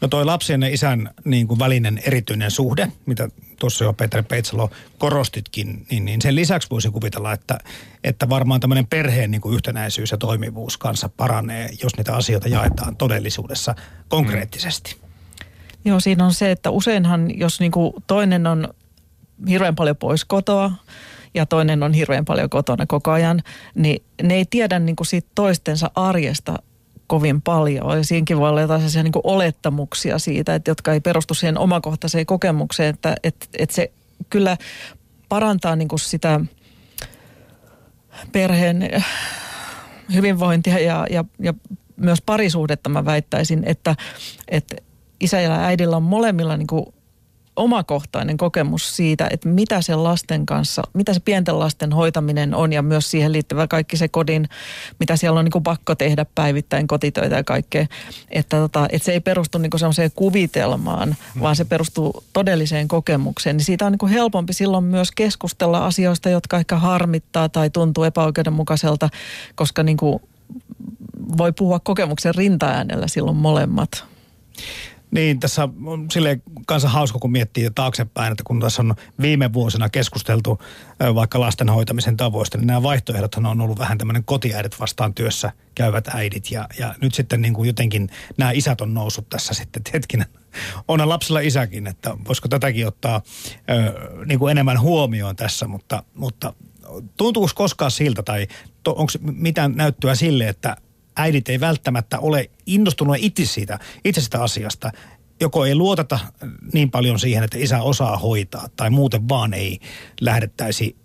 No toi lapsen ja isän niin kuin välinen erityinen suhde, mitä tuossa jo Petri Peitsalo korostitkin, niin, niin sen lisäksi voisin kuvitella, että, että varmaan tämmöinen perheen niin kuin yhtenäisyys ja toimivuus kanssa paranee, jos niitä asioita jaetaan todellisuudessa konkreettisesti. Mm. Joo, siinä on se, että useinhan jos niin kuin toinen on hirveän paljon pois kotoa ja toinen on hirveän paljon kotona koko ajan, niin ne ei tiedä niin kuin siitä toistensa arjesta kovin paljon. Ja siinäkin voi olla jotain niin kuin olettamuksia siitä, että jotka ei perustu siihen omakohtaiseen kokemukseen, että, että, että se kyllä parantaa niin kuin sitä perheen hyvinvointia ja, ja, ja myös parisuhdetta mä väittäisin, että, että isä ja äidillä on molemmilla niin kuin omakohtainen kokemus siitä, että mitä se lasten kanssa, mitä se pienten lasten hoitaminen on ja myös siihen liittyvä kaikki se kodin, mitä siellä on niin kuin pakko tehdä päivittäin kotitöitä ja kaikkea. Että, tota, että se ei perustu niin kuin sellaiseen kuvitelmaan, vaan se perustuu todelliseen kokemukseen. Niin siitä on niin kuin helpompi silloin myös keskustella asioista, jotka ehkä harmittaa tai tuntuu epäoikeudenmukaiselta, koska niin kuin voi puhua kokemuksen rintaäänellä silloin molemmat. Niin, tässä on sille kanssa hauska, kun miettii taaksepäin, että kun tässä on viime vuosina keskusteltu vaikka lasten hoitamisen tavoista, niin nämä vaihtoehdothan on ollut vähän tämmöinen kotiäidit vastaan työssä käyvät äidit. Ja, ja nyt sitten niin kuin jotenkin nämä isät on noussut tässä sitten, että hetkinen, on lapsella isäkin, että voisiko tätäkin ottaa ö, niin kuin enemmän huomioon tässä, mutta, mutta tuntuuko koskaan siltä tai onko mitään näyttöä sille, että äidit ei välttämättä ole innostunut itse siitä, itse sitä asiasta. Joko ei luoteta niin paljon siihen, että isä osaa hoitaa, tai muuten vaan ei lähdettäisi,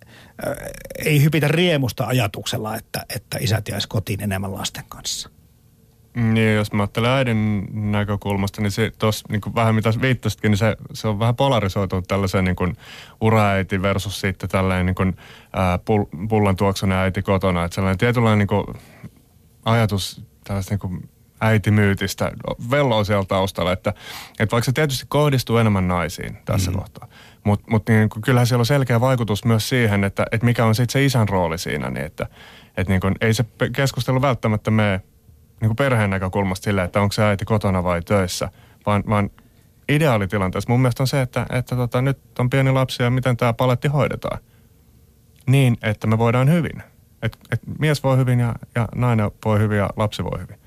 äh, ei hypitä riemusta ajatuksella, että, että isät jäisi kotiin enemmän lasten kanssa. Niin, jos mä ajattelen äidin näkökulmasta, niin se tos, niin vähän mitä viittasitkin, niin se, se on vähän polarisoitunut tällaiseen niin kuin uraäiti versus sitten tällainen niin kuin, ää, pull, pullan tuoksunen äiti kotona. Että sellainen tietynlainen niin kuin, ajatus tällaista niin kuin äitimyytistä velloo siellä taustalla, että, että vaikka se tietysti kohdistuu enemmän naisiin tässä mm. kohtaa, mutta mut niin kyllähän siellä on selkeä vaikutus myös siihen, että, että mikä on sitten se isän rooli siinä, niin että, että niin kuin, ei se keskustelu välttämättä mene niin kuin perheen näkökulmasta sille, että onko se äiti kotona vai töissä, vaan, vaan ideaalitilanteessa mun mielestä on se, että, että tota, nyt on pieni lapsi ja miten tämä paletti hoidetaan niin, että me voidaan hyvin – et, et mies voi hyvin ja, ja nainen voi hyvin ja lapsi voi hyvin.